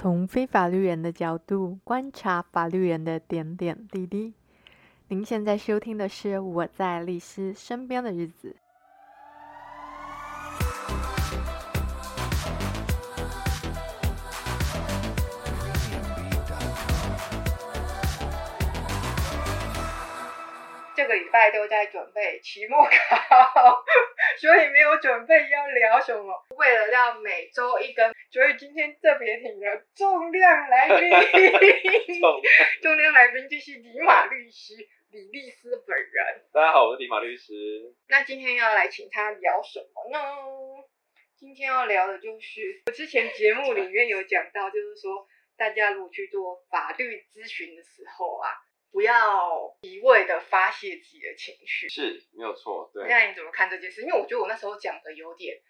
从非法律人的角度观察法律人的点点滴滴。您现在收听的是《我在律师身边的日子》。这个礼拜都在准备期末考，所以没有准备要聊什么。为了让每周一更，所以今天特别请了重量来宾。重量来宾就是李马律师，李律师本人。大家好，我是李马律师。那今天要来请他聊什么呢？今天要聊的就是我之前节目里面有讲到，就是说大家如果去做法律咨询的时候啊。不要一味的发泄自己的情绪，是没有错。对，那你怎么看这件事？因为我觉得我那时候讲的有点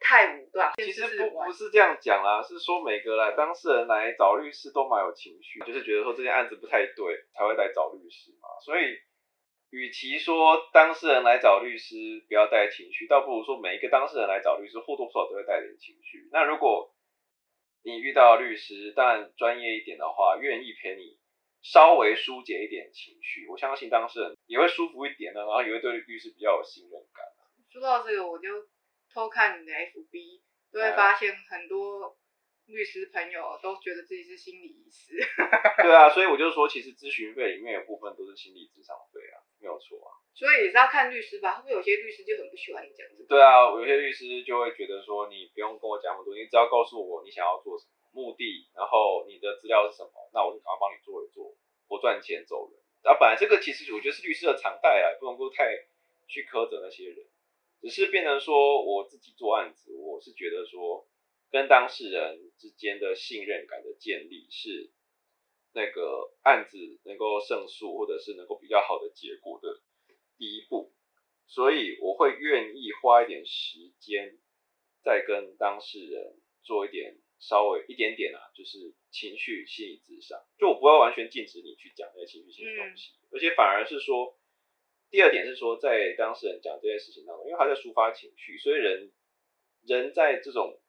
太武断。其实不不是这样讲啦，是说每个来当事人来找律师都蛮有情绪，就是觉得说这件案子不太对，才会来找律师嘛。所以，与其说当事人来找律师不要带情绪，倒不如说每一个当事人来找律师或多或少都会带点情绪。那如果你遇到律师，当然专业一点的话，愿意陪你。稍微疏解一点情绪，我相信当事人也会舒服一点呢，然后也会对律师比较有信任感。说到这个，我就偷看你的 FB，都会发现很多律师朋友都觉得自己是心理医师。对啊，所以我就说，其实咨询费里面有部分都是心理智商费啊，没有错啊。所以也是要看律师吧，会不会有些律师就很不喜欢你讲这个？对啊，有些律师就会觉得说，你不用跟我讲那么多，你只要告诉我你想要做什么。目的，然后你的资料是什么？那我就赶快帮你做一做，我赚钱走人。然后本来这个其实我觉得是律师的常态啊，不能够太去苛责那些人。只是变成说我自己做案子，我是觉得说跟当事人之间的信任感的建立是那个案子能够胜诉或者是能够比较好的结果的第一步。所以我会愿意花一点时间，再跟当事人做一点。稍微一点点啊，就是情绪心理智商，就我不会完全禁止你去讲那些情绪性的东西，嗯，而且反而是说，第二点是说，在当事人讲这件事情当中，因为他在抒发情绪，所以人人在这种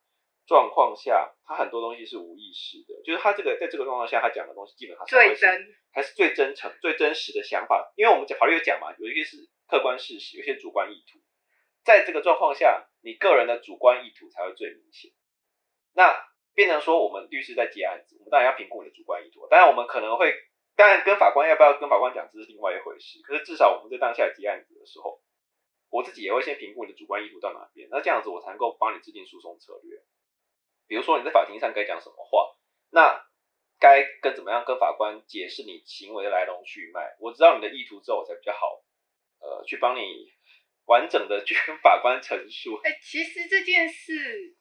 状况下，他很多东西是无意识的，就是他这个在这个状况下，他讲的东西基本上是最真，还是最真诚、最真实的想法，因为我们讲法律有讲嘛，有一些是客观事实，有些主观意图，在这个状况下，你个人的主观意图才会最明显，那。变成说，我们律师在接案子，我们当然要评估你的主观意图。当然，我们可能会，当然跟法官要不要跟法官讲，这是另外一回事。可是至少我们在当下接案子的时候，我自己也会先评估你的主观意图到哪边。那这样子，我才能够帮你制定诉讼策略。比如说你在法庭上该讲什么话，那该跟怎么样跟法官解释你行为的来龙去脉。我知道你的意图之后，我才比较好，呃，去帮你完整的 去跟法官陈述。哎、其实这件事。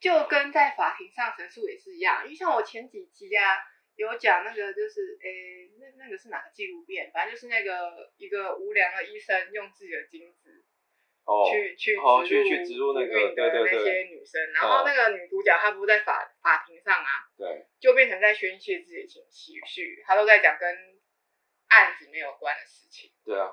就跟在法庭上陈述也是一样，因为像我前几集啊有讲那个，就是诶、欸，那那个是哪个纪录片？反正就是那个一个无良的医生用自己的精子哦去去哦去去植入那个对对对那些女生，然后那个女主角她不是在法法庭上啊，对，就变成在宣泄自己的情绪，她都在讲跟案子没有关的事情。对啊，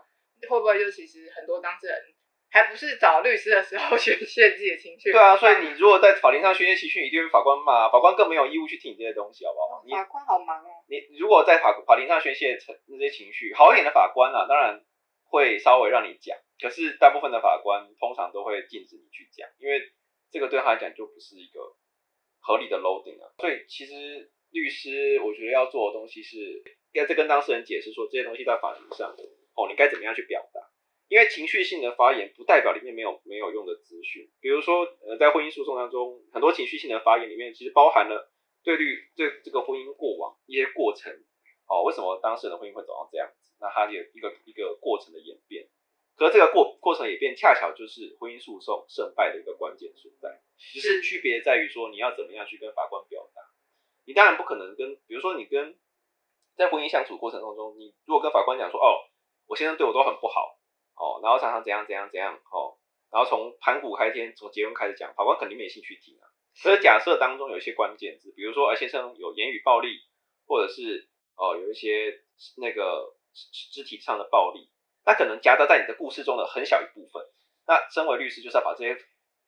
会不会就其实很多当事人？还不是找律师的时候 宣泄自己的情绪。对啊，所以你如果在法庭上宣泄情绪，一定被法官骂，法官更没有义务去听你这些东西，好不好？法官好忙哦。你如果在法法庭上宣泄成那些情绪，好一点的法官啊，当然会稍微让你讲，可是大部分的法官通常都会禁止你去讲，因为这个对他来讲就不是一个合理的 loading 啊。所以其实律师我觉得要做的东西是，要再跟当事人解释说这些东西在法庭上哦，你该怎么样去表达。因为情绪性的发言不代表里面没有没有用的资讯，比如说呃，在婚姻诉讼当中，很多情绪性的发言里面其实包含了对律对这个婚姻过往一些过程，哦，为什么当事人的婚姻会走到这样子？那它有一个一个过程的演变，可是这个过过程演变恰巧就是婚姻诉讼胜败的一个关键所在，只是区别在于说你要怎么样去跟法官表达。你当然不可能跟，比如说你跟在婚姻相处过程当中，你如果跟法官讲说，哦，我先生对我都很不好。哦，然后常常怎样怎样怎样，哦，然后从盘古开天，从结论开始讲，法官肯定没兴趣听啊。所以假设当中有一些关键字，比如说，呃，先生有言语暴力，或者是哦有一些那个肢体上的暴力，那可能夹杂在你的故事中的很小一部分。那身为律师就是要把这些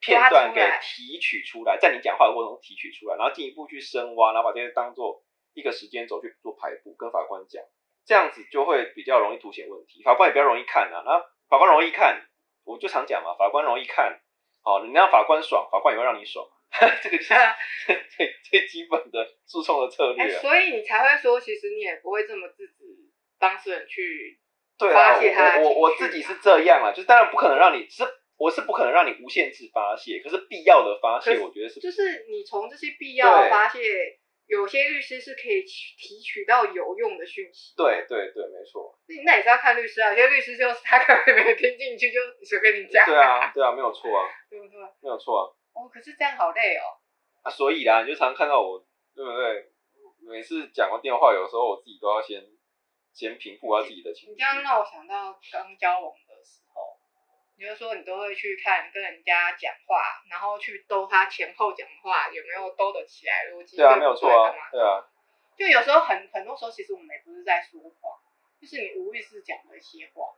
片段给提取出来，在你讲话的过程中提取出来，然后进一步去深挖，然后把这些当做一个时间轴去做排布，跟法官讲，这样子就会比较容易凸显问题，法官也比较容易看啊。然后法官容易看，我就常讲嘛，法官容易看，好，你让法官爽，法官也会让你爽，这个就是 最最基本的诉讼的策略、啊欸。所以你才会说，其实你也不会这么制止当事人去对啊，我我我自己是这样啊，就是当然不可能让你是。我是不可能让你无限制发泄，可是必要的发泄，我觉得是就是你从这些必要的发泄，有些律师是可以提取到有用的讯息。对对对，没错。那那也是要看律师啊，有些律师就是他可能没有听进去，就随便你讲。对啊，对啊，没有错啊，对不对？没有错啊。哦，可是这样好累哦。啊，所以啦，你就常看到我，对不对？每次讲完电话，有时候我自己都要先先平复下自己的情绪。你这样让我想到刚交往。比如说，你都会去看跟人家讲话，然后去兜他前后讲话有没有兜得起来逻辑。对啊，没有错啊。对啊。就有时候很很多时候，其实我们也不是在说谎，就是你无意识讲的一些话，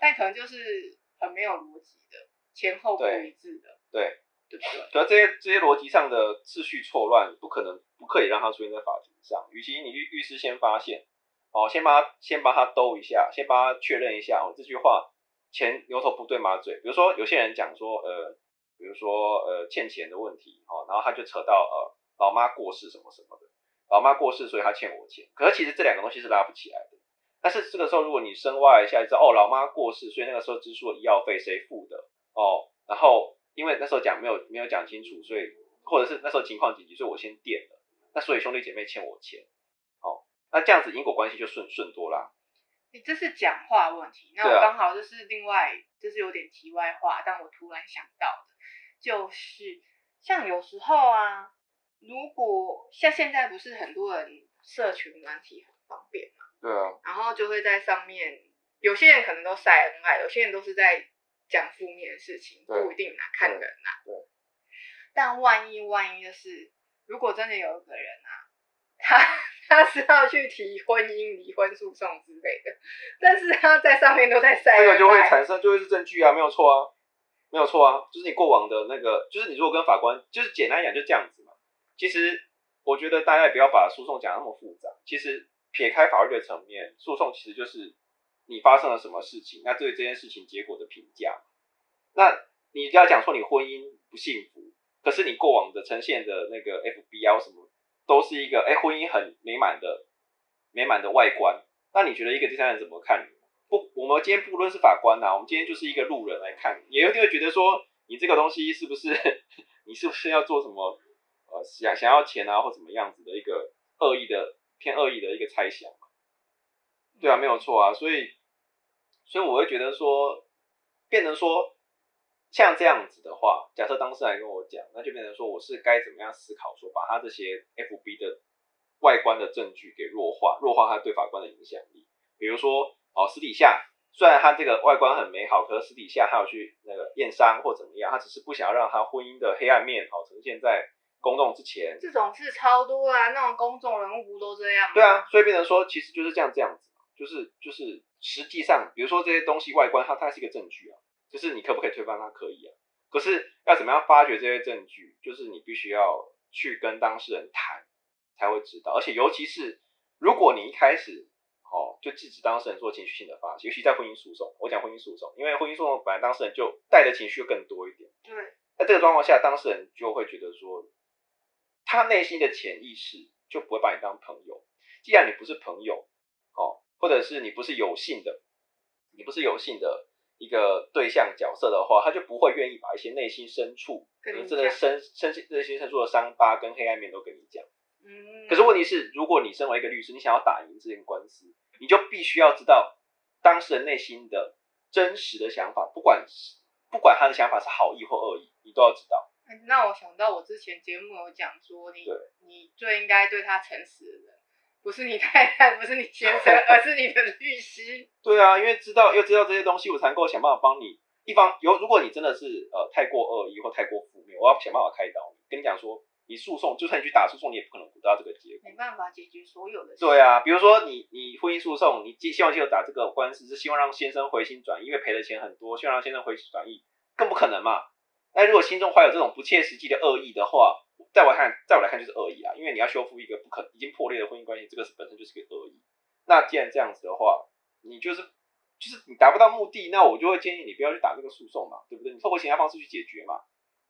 但可能就是很没有逻辑的，前后不一致的。对。对不对？可是这些这些逻辑上的秩序错乱，不可能不可以让它出现在法庭上。与其你律律师先发现，哦，先帮他先帮他兜一下，先帮他确认一下哦，这句话。钱牛头不对马嘴，比如说有些人讲说，呃，比如说呃欠钱的问题，哦，然后他就扯到呃老妈过世什么什么的，老妈过世所以他欠我钱，可是其实这两个东西是拉不起来的。但是这个时候如果你深挖一下，知道哦老妈过世，所以那个时候支出的医药费谁付的？哦，然后因为那时候讲没有没有讲清楚，所以或者是那时候情况紧急，所以我先垫了，那所以兄弟姐妹欠我钱，哦，那这样子因果关系就顺顺多啦。你这是讲话问题，那我刚好就是另外，这、就是有点题外话，但我突然想到的，就是像有时候啊，如果像现在不是很多人社群软体很方便嘛，对啊，然后就会在上面，有些人可能都晒恩爱，有些人都是在讲负面的事情，不一定啊，看人啊，对，但万一万一就是，如果真的有一个人啊，他。他是要去提婚姻、离婚诉讼之类的，但是他在上面都在晒，这个就会产生，就会是证据啊，没有错啊，没有错啊，就是你过往的那个，就是你如果跟法官，就是简单讲就这样子嘛。其实我觉得大家也不要把诉讼讲那么复杂，其实撇开法律的层面，诉讼其实就是你发生了什么事情，那对这件事情结果的评价。那你要讲说你婚姻不幸福，可是你过往的呈现的那个 FB 啊什么。都是一个哎，婚姻很美满的美满的外观。那你觉得一个第三人怎么看？不，我们今天不论是法官呐、啊，我们今天就是一个路人来看，也有一定会觉得说，你这个东西是不是 你是不是要做什么呃想想要钱啊或怎么样子的一个恶意的偏恶意的一个猜想？对啊，没有错啊。所以所以我会觉得说，变成说。像这样子的话，假设当事人来跟我讲，那就变成说我是该怎么样思考，说把他这些 FB 的外观的证据给弱化，弱化他对法官的影响力。比如说，哦，私底下虽然他这个外观很美好，可是私底下他有去那个验伤或怎么样，他只是不想要让他婚姻的黑暗面好呈现在公众之前。这种事超多啊，那种公众人物不都这样吗？对啊，所以变成说其实就是这样这样子，就是就是实际上，比如说这些东西外观，它它是一个证据啊。就是你可不可以推翻他？可以啊，可是要怎么样发掘这些证据？就是你必须要去跟当事人谈，才会知道。而且尤其是如果你一开始哦就制止当事人做情绪性的发泄，尤其在婚姻诉讼，我讲婚姻诉讼，因为婚姻诉讼本来当事人就带的情绪更多一点。对，在这个状况下，当事人就会觉得说，他内心的潜意识就不会把你当朋友。既然你不是朋友，哦，或者是你不是有性的，你不是有性的。一个对象角色的话，他就不会愿意把一些内心深处，可能真的深深内心深处的伤疤跟黑暗面都跟你讲。嗯。可是问题是，如果你身为一个律师，你想要打赢这件官司，你就必须要知道当事人内心的真实的想法，不管是不管他的想法是好意或恶意，你都要知道。那我想到我之前节目有讲说你，你你最应该对他诚实的人。不是你太太，不是你先生，而是你的律师。对啊，因为知道又知道这些东西，我才能够想办法帮你。一方有，如果你真的是呃太过恶意或太过负面，我要想办法开导你。跟你讲说，你诉讼就算你去打诉讼，你也不可能得到这个结果。没办法解决所有的事。对啊，比如说你你婚姻诉讼，你希望就打这个官司，是希望让先生回心转意，因为赔的钱很多，希望让先生回心转意，更不可能嘛。那如果心中怀有这种不切实际的恶意的话，在我看，在我来看就是恶意啊，因为你要修复一个不可已经破裂的婚姻关系，这个是本身就是个恶意。那既然这样子的话，你就是就是你达不到目的，那我就会建议你不要去打这个诉讼嘛，对不对？你透过其他方式去解决嘛。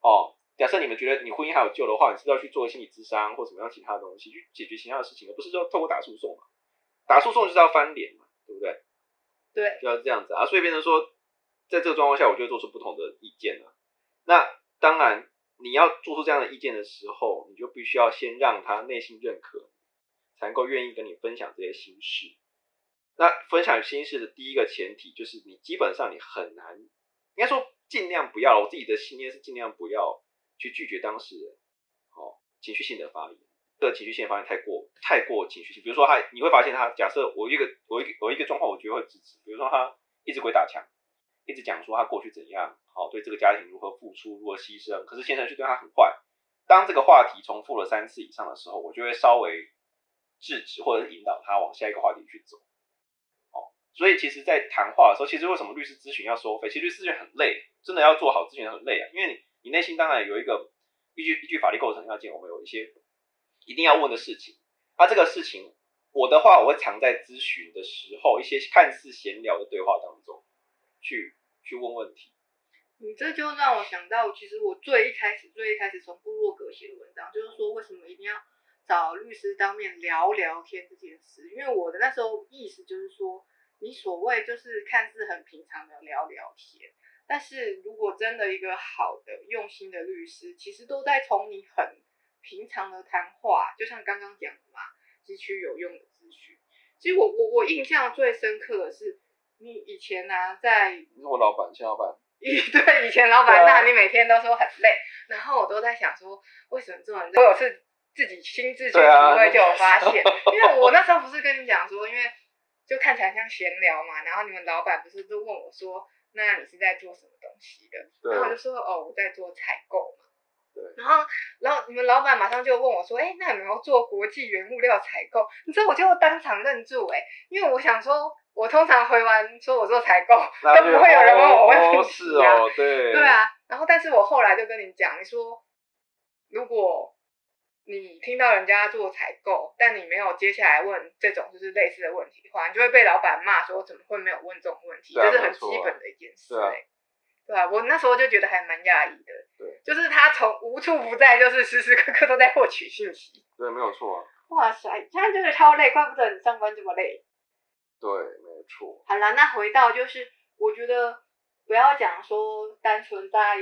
哦，假设你们觉得你婚姻还有救的话，你是要去做心理咨商或什么样其他的东西去解决其他的事情，而不是说透过打诉讼嘛。打诉讼就是要翻脸嘛，对不对？对，就要这样子啊。所以变成说，在这个状况下，我就会做出不同的意见了。那当然。你要做出这样的意见的时候，你就必须要先让他内心认可，才能够愿意跟你分享这些心事。那分享心事的第一个前提就是，你基本上你很难，应该说尽量不要。我自己的信念是尽量不要去拒绝当事人，哦，情绪性的发言。这情绪性发言太过太过情绪性，比如说他，你会发现他，假设我一个我一个我一个状况，我觉得会支持，比如说他一直鬼打墙。一直讲说他过去怎样，好，对这个家庭如何付出，如何牺牲，可是先生却对他很坏。当这个话题重复了三次以上的时候，我就会稍微制止或者是引导他往下一个话题去走。哦，所以其实，在谈话的时候，其实为什么律师咨询要收费？其实律师咨询很累，真的要做好咨询很累啊，因为你你内心当然有一个依据依据法律构成要件，我们有一些一定要问的事情。啊，这个事情我的话，我会藏在咨询的时候一些看似闲聊的对话当中。去去问问题，你这就让我想到，其实我最一开始最一开始从部落格写的文章，就是说为什么一定要找律师当面聊聊天这件事。因为我的那时候意思就是说，你所谓就是看似很平常的聊聊天，但是如果真的一个好的用心的律师，其实都在从你很平常的谈话，就像刚刚讲的嘛，汲取有用的资讯。其实我我我印象最深刻的是。你以前呢、啊，在你是我老板，前老板。对，以前老板，啊、那你每天都说很累，然后我都在想说，为什么这么累？我有次自己亲自去体会，就有发 现，啊、因为我那时候不是跟你讲说，因为就看起来像闲聊嘛，然后你们老板不是都问我说，那你是在做什么东西的？然后我就说，哦，我在做采购嘛。对。然后，然后你们老板马上就问我说，哎，那有没有做国际原物料采购？你知道，我就当场愣住，哎，因为我想说。我通常回完说我做采购，都不会有人问我问题、啊、是哦，对。对啊，然后但是我后来就跟你讲，你说如果你听到人家做采购，但你没有接下来问这种就是类似的问题的话，你就会被老板骂说怎么会没有问这种问题，这、啊、是很基本的一件事。对啊，对啊，我那时候就觉得还蛮讶异的。对，就是他从无处不在，就是时时刻刻都在获取信息。对，没有错、啊。哇塞，这样真的超累，怪不得你上班这么累。对，没错。好啦，那回到就是，我觉得不要讲说单纯在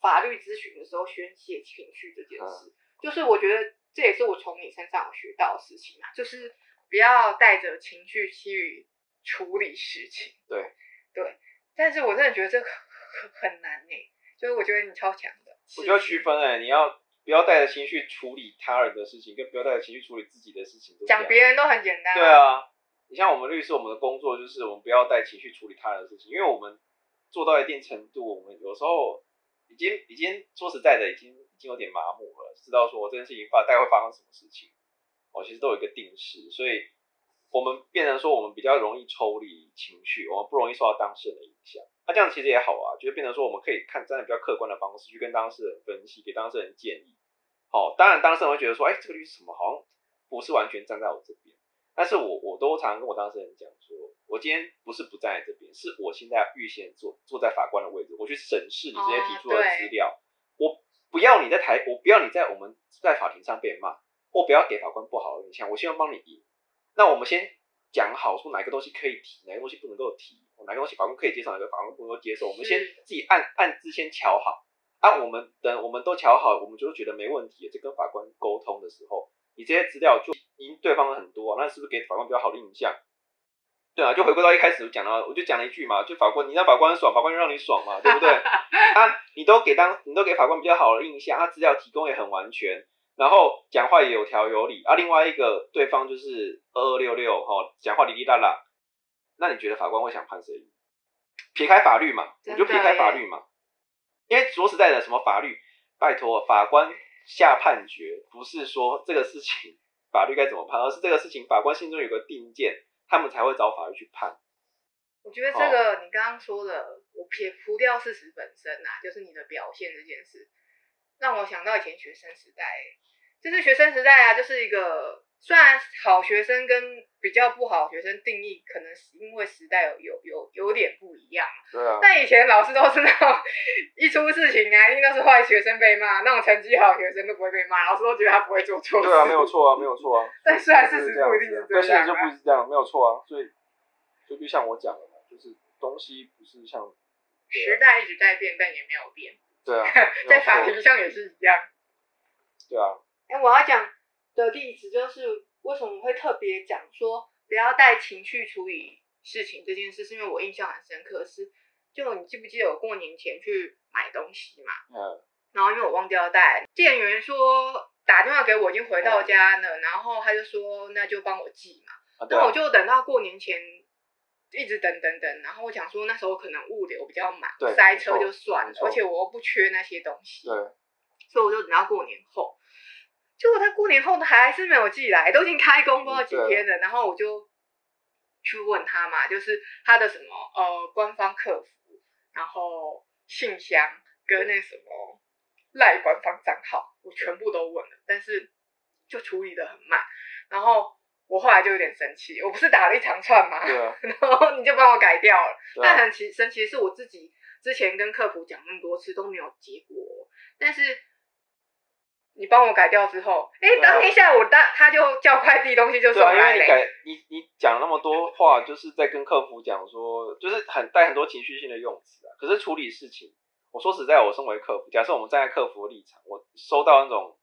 法律咨询的时候宣泄情绪这件事，嗯、就是我觉得这也是我从你身上有学到的事情啊，就是不要带着情绪去处理事情。对对，但是我真的觉得这个很很难诶，就是我觉得你超强的。我觉得区分欸，你要不要带着情绪处理他人的事情，跟不要带着情绪处理自己的事情。讲别人都很简单。对啊。你像我们律师，我们的工作就是我们不要带情绪处理他人的事情，因为我们做到一定程度，我们有时候已经已经说实在的，已经已经有点麻木了，知道说这件事情发大概会发生什么事情，哦，其实都有一个定式，所以我们变成说我们比较容易抽离情绪，我们不容易受到当事人的影响。那这样其实也好啊，就是变成说我们可以看站在比较客观的方式去跟当事人分析，给当事人建议。好，当然当事人会觉得说，哎，这个律师怎么好像不是完全站在我这边。但是我我都常常跟我当事人讲说，我今天不是不站在这边，是我现在预先坐坐在法官的位置，我去审视你这些提出的资料，哦、我不要你在台，我不要你在我们在法庭上被骂，或不要给法官不好的印象，我希望帮你赢。那我们先讲好，说哪个东西可以提，哪个东西不能够提，哪个东西法官可以接受，哪个法官不能够接受，我们先自己暗暗自先瞧好。啊，我们等我们都瞧好，我们就觉得没问题，就跟法官沟通的时候。你这些资料就赢对方很多，那是不是给法官比较好的印象？对啊，就回归到一开始我讲了，我就讲了一句嘛，就法官你让法官爽，法官就让你爽嘛，对不对？啊，你都给当你都给法官比较好的印象，他资料提供也很完全，然后讲话也有条有理啊。另外一个对方就是二二六六哈，讲话哩哩啦啦，那你觉得法官会想判谁？撇开法律嘛，你就撇开法律嘛，因为说实在的，什么法律，拜托法官。下判决不是说这个事情法律该怎么判，而是这个事情法官心中有个定见，他们才会找法律去判。我觉得这个你刚刚说的我撇除掉事实本身啊，就是你的表现这件事，让我想到以前学生时代，就是学生时代啊，就是一个。虽然好学生跟比较不好学生定义，可能是因为时代有有有有点不一样。对啊。但以前老师都是那种一出事情啊，一定都是坏学生被骂，那种成绩好学生都不会被骂，老师都觉得他不会做错。对啊，没有错啊，没有错啊。但虽然事实不一定是这样，但现在就不是这样，没有错啊。所以就就像我讲的嘛，就是东西不是像、啊、时代一直在变，但也没有变。对啊。在法庭上也是一样。对啊。哎、欸，我要讲。的例子就是为什么会特别讲说不要带情绪处理事情这件事，是因为我印象很深刻是，是就你记不记得我过年前去买东西嘛？嗯。然后因为我忘掉要带，店员说打电话给我已经回到家了，嗯、然后他就说那就帮我寄嘛。啊、然后我就等到过年前一直等等等，然后我想说那时候可能物流比较满，塞车就算了，而且我又不缺那些东西，对，所以我就等到过年后。结果他过年后还是没有寄来，都已经开工不知道几天了。然后我就去问他嘛，就是他的什么呃官方客服，然后信箱跟那什么赖官方账号，我全部都问了，但是就处理的很慢。然后我后来就有点生气，我不是打了一长串吗？然后你就帮我改掉了。但很奇神奇的是，我自己之前跟客服讲那么多次都没有结果，但是。你帮我改掉之后，哎、欸，当天下午，他他就叫快递东西就送来了。啊，因为你改，你你讲那么多话，就是在跟客服讲说，就是很带很多情绪性的用词啊。可是处理事情，我说实在，我身为客服，假设我们站在客服的立场，我收到那种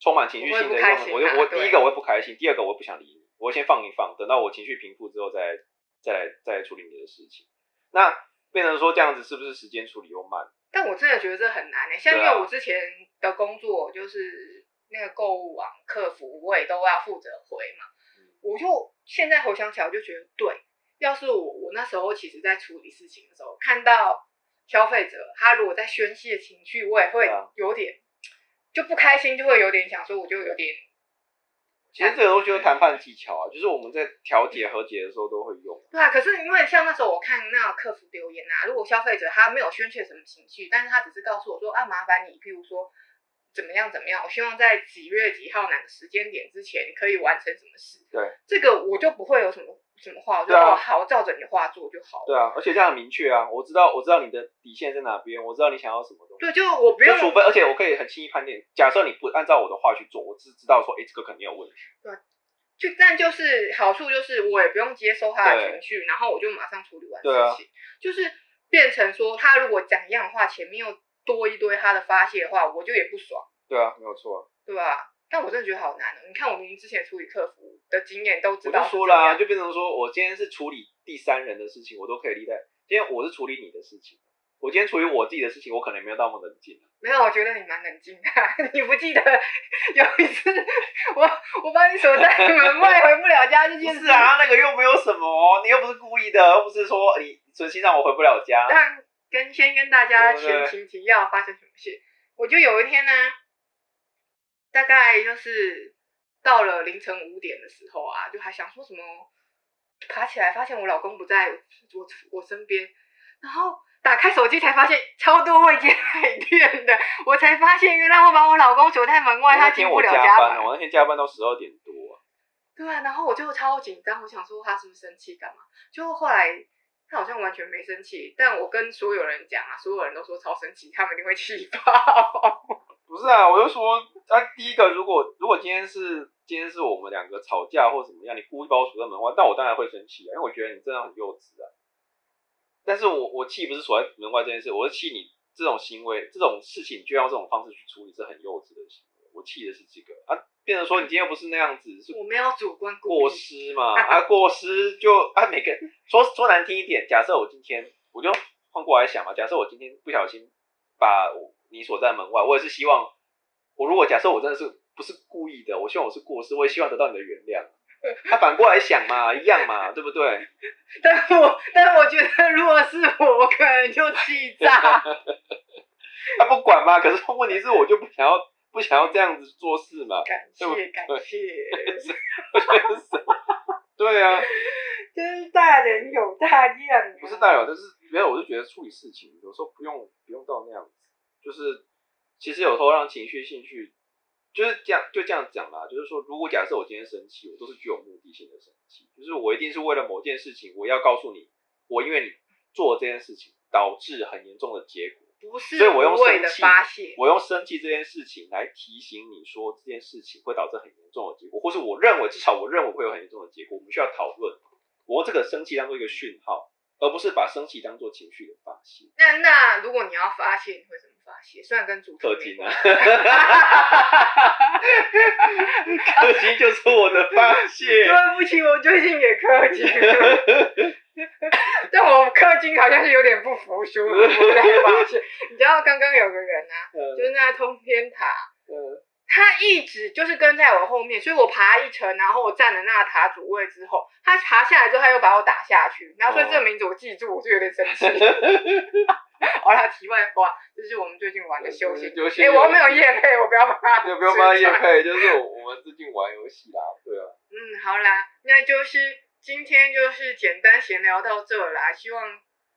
充满情绪性的用词，我就我第一个我会不开心，第二个我不想理你，我会先放一放，等到我情绪平复之后再再来再处理你的事情。那变成说这样子，是不是时间处理又慢？但我真的觉得这很难诶，像因为我之前的工作就是那个购物网客服，我也都要负责回嘛。我就现在回想起来，我就觉得对，要是我我那时候其实在处理事情的时候，看到消费者他如果在宣泄情绪，我也会有点就不开心，就会有点想说，我就有点。其实这个东西就是谈判技巧啊，就是我们在调解和解的时候都会用。对啊，可是因为像那时候我看那个客服留言啊，如果消费者他没有宣泄什么情绪，但是他只是告诉我说啊，麻烦你，譬如说怎么样怎么样，我希望在几月几号哪个时间点之前可以完成什么事。对，这个我就不会有什么。什么画？我就说好，我照着你的话做就好了。对啊，而且这样很明确啊，我知道，我知道你的底线在哪边，我知道你想要什么东西。对，就我不用。除非，而且我可以很轻易判定，假设你不按照我的话去做，我只知道说，哎，这个肯定有问题。对，就但就是好处就是，我也不用接收他的情绪，然后我就马上处理完事情。啊、就是变成说，他如果讲一样的话，前面又多一堆他的发泄的话，我就也不爽。对啊，没有错。对吧？但我真的觉得好难哦！你看，我明明之前处理客服的经验都知道。我就说了啊，就变成说我今天是处理第三人的事情，我都可以理解。今天我是处理你的事情，我今天处理我自己的事情，我可能没有那么冷静。没有，我觉得你蛮冷静的。你不记得有一次我我把你锁在门外回不了家这件事？啊，那个又没有什么，你又不是故意的，又不是说你存心让我回不了家。但跟先跟大家前情提要发生什么事？我就有一天呢。大概就是到了凌晨五点的时候啊，就还想说什么，爬起来发现我老公不在我我身边，然后打开手机才发现超多未接来电的，我才发现原来我把我老公锁在门外，他进不了家门。我那天加班到十二点多。对啊，然后我就超紧张，我想说他是不是生气干嘛？就后来他好像完全没生气，但我跟所有人讲啊，所有人都说超生气，他们一定会气爆。不是啊，我就说，啊，第一个，如果如果今天是今天是我们两个吵架或怎么样，你故意把我锁在门外，但我当然会生气啊，因为我觉得你真的很幼稚啊。但是我我气不是锁在门外这件事，我是气你这种行为，这种事情就要这种方式去处理，是很幼稚的行为。我气的是这个啊，变成说你今天又不是那样子，是我没有主观过失嘛？啊，过失就啊，每个说说难听一点，假设我今天我就换过来想嘛，假设我今天不小心把我。你锁在门外，我也是希望，我如果假设我真的是不是故意的，我希望我是过失，我也希望得到你的原谅。他反过来想嘛，一样嘛，对不对？但我但我觉得，如果是我，我可能就气炸。他不管嘛，可是问题是，我就不想要不想要这样子做事嘛。感谢 感谢。对啊，就是大人有大量。不是大有，就是没有，我就觉得处理事情有时候不用不用到那样子，就是其实有时候让情绪兴趣就是这样就这样讲啦，就是说，如果假设我今天生气，我都是具有目的性的生气，就是我一定是为了某件事情，我要告诉你，我因为你做这件事情导致很严重的结果，不是，所以我用生气发泄，我用生气这件事情来提醒你说这件事情会导致很严重的结果，或是我认为至少我认为会有很严重的结果，我们需要讨论，我用这个生气当做一个讯号。而不是把生气当做情绪的发泄。那那如果你要发泄，你会怎么发泄？虽然跟主氪金啊，氪金就是我的发泄。对不起，我最近也氪金了，但我氪金好像是有点不服输，我 在发泄。你知道刚刚有个人啊，嗯、就是那通天塔。嗯他一直就是跟在我后面，所以我爬一层，然后我占了那个塔主位之后，他爬下来之后，他又把我打下去，然后所以这个名字我记住，我就有点生气。好啦，题外话，这是我们最近玩的休闲游戏。哎，我没有夜配，我不要帮他。不要帮他业配，就是我们最近玩游戏啦，对啊。嗯，好啦，那就是今天就是简单闲聊到这啦，希望。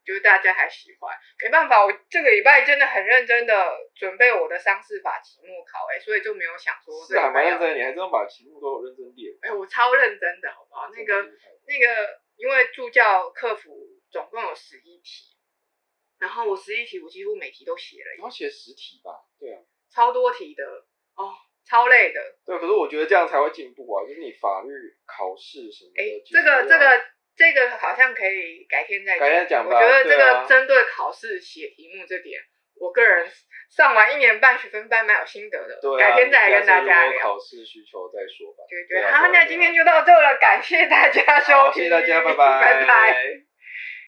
就是大家还喜欢，没办法，我这个礼拜真的很认真的准备我的商事法期末考，哎，所以就没有想说是还蛮认真，你还真的把题目都有认真列。哎，我超认真的，好不好？那个那个，因为助教客服总共有十一题，然后我十一题我几乎每题都写了，你要写十题吧？对啊，超多题的哦，超累的。对，可是我觉得这样才会进步啊，就是你法律考试什么的。哎，这个这个。这个好像可以改天再讲。改天讲吧。我觉得这个针对考试写题目这点，啊、我个人上完一年半学分班蛮有心得的。对、啊。改天再来跟大家聊。考试需求再说吧。对对。好，那今天就到这了，感谢大家收听。谢谢大家，拜拜。拜拜。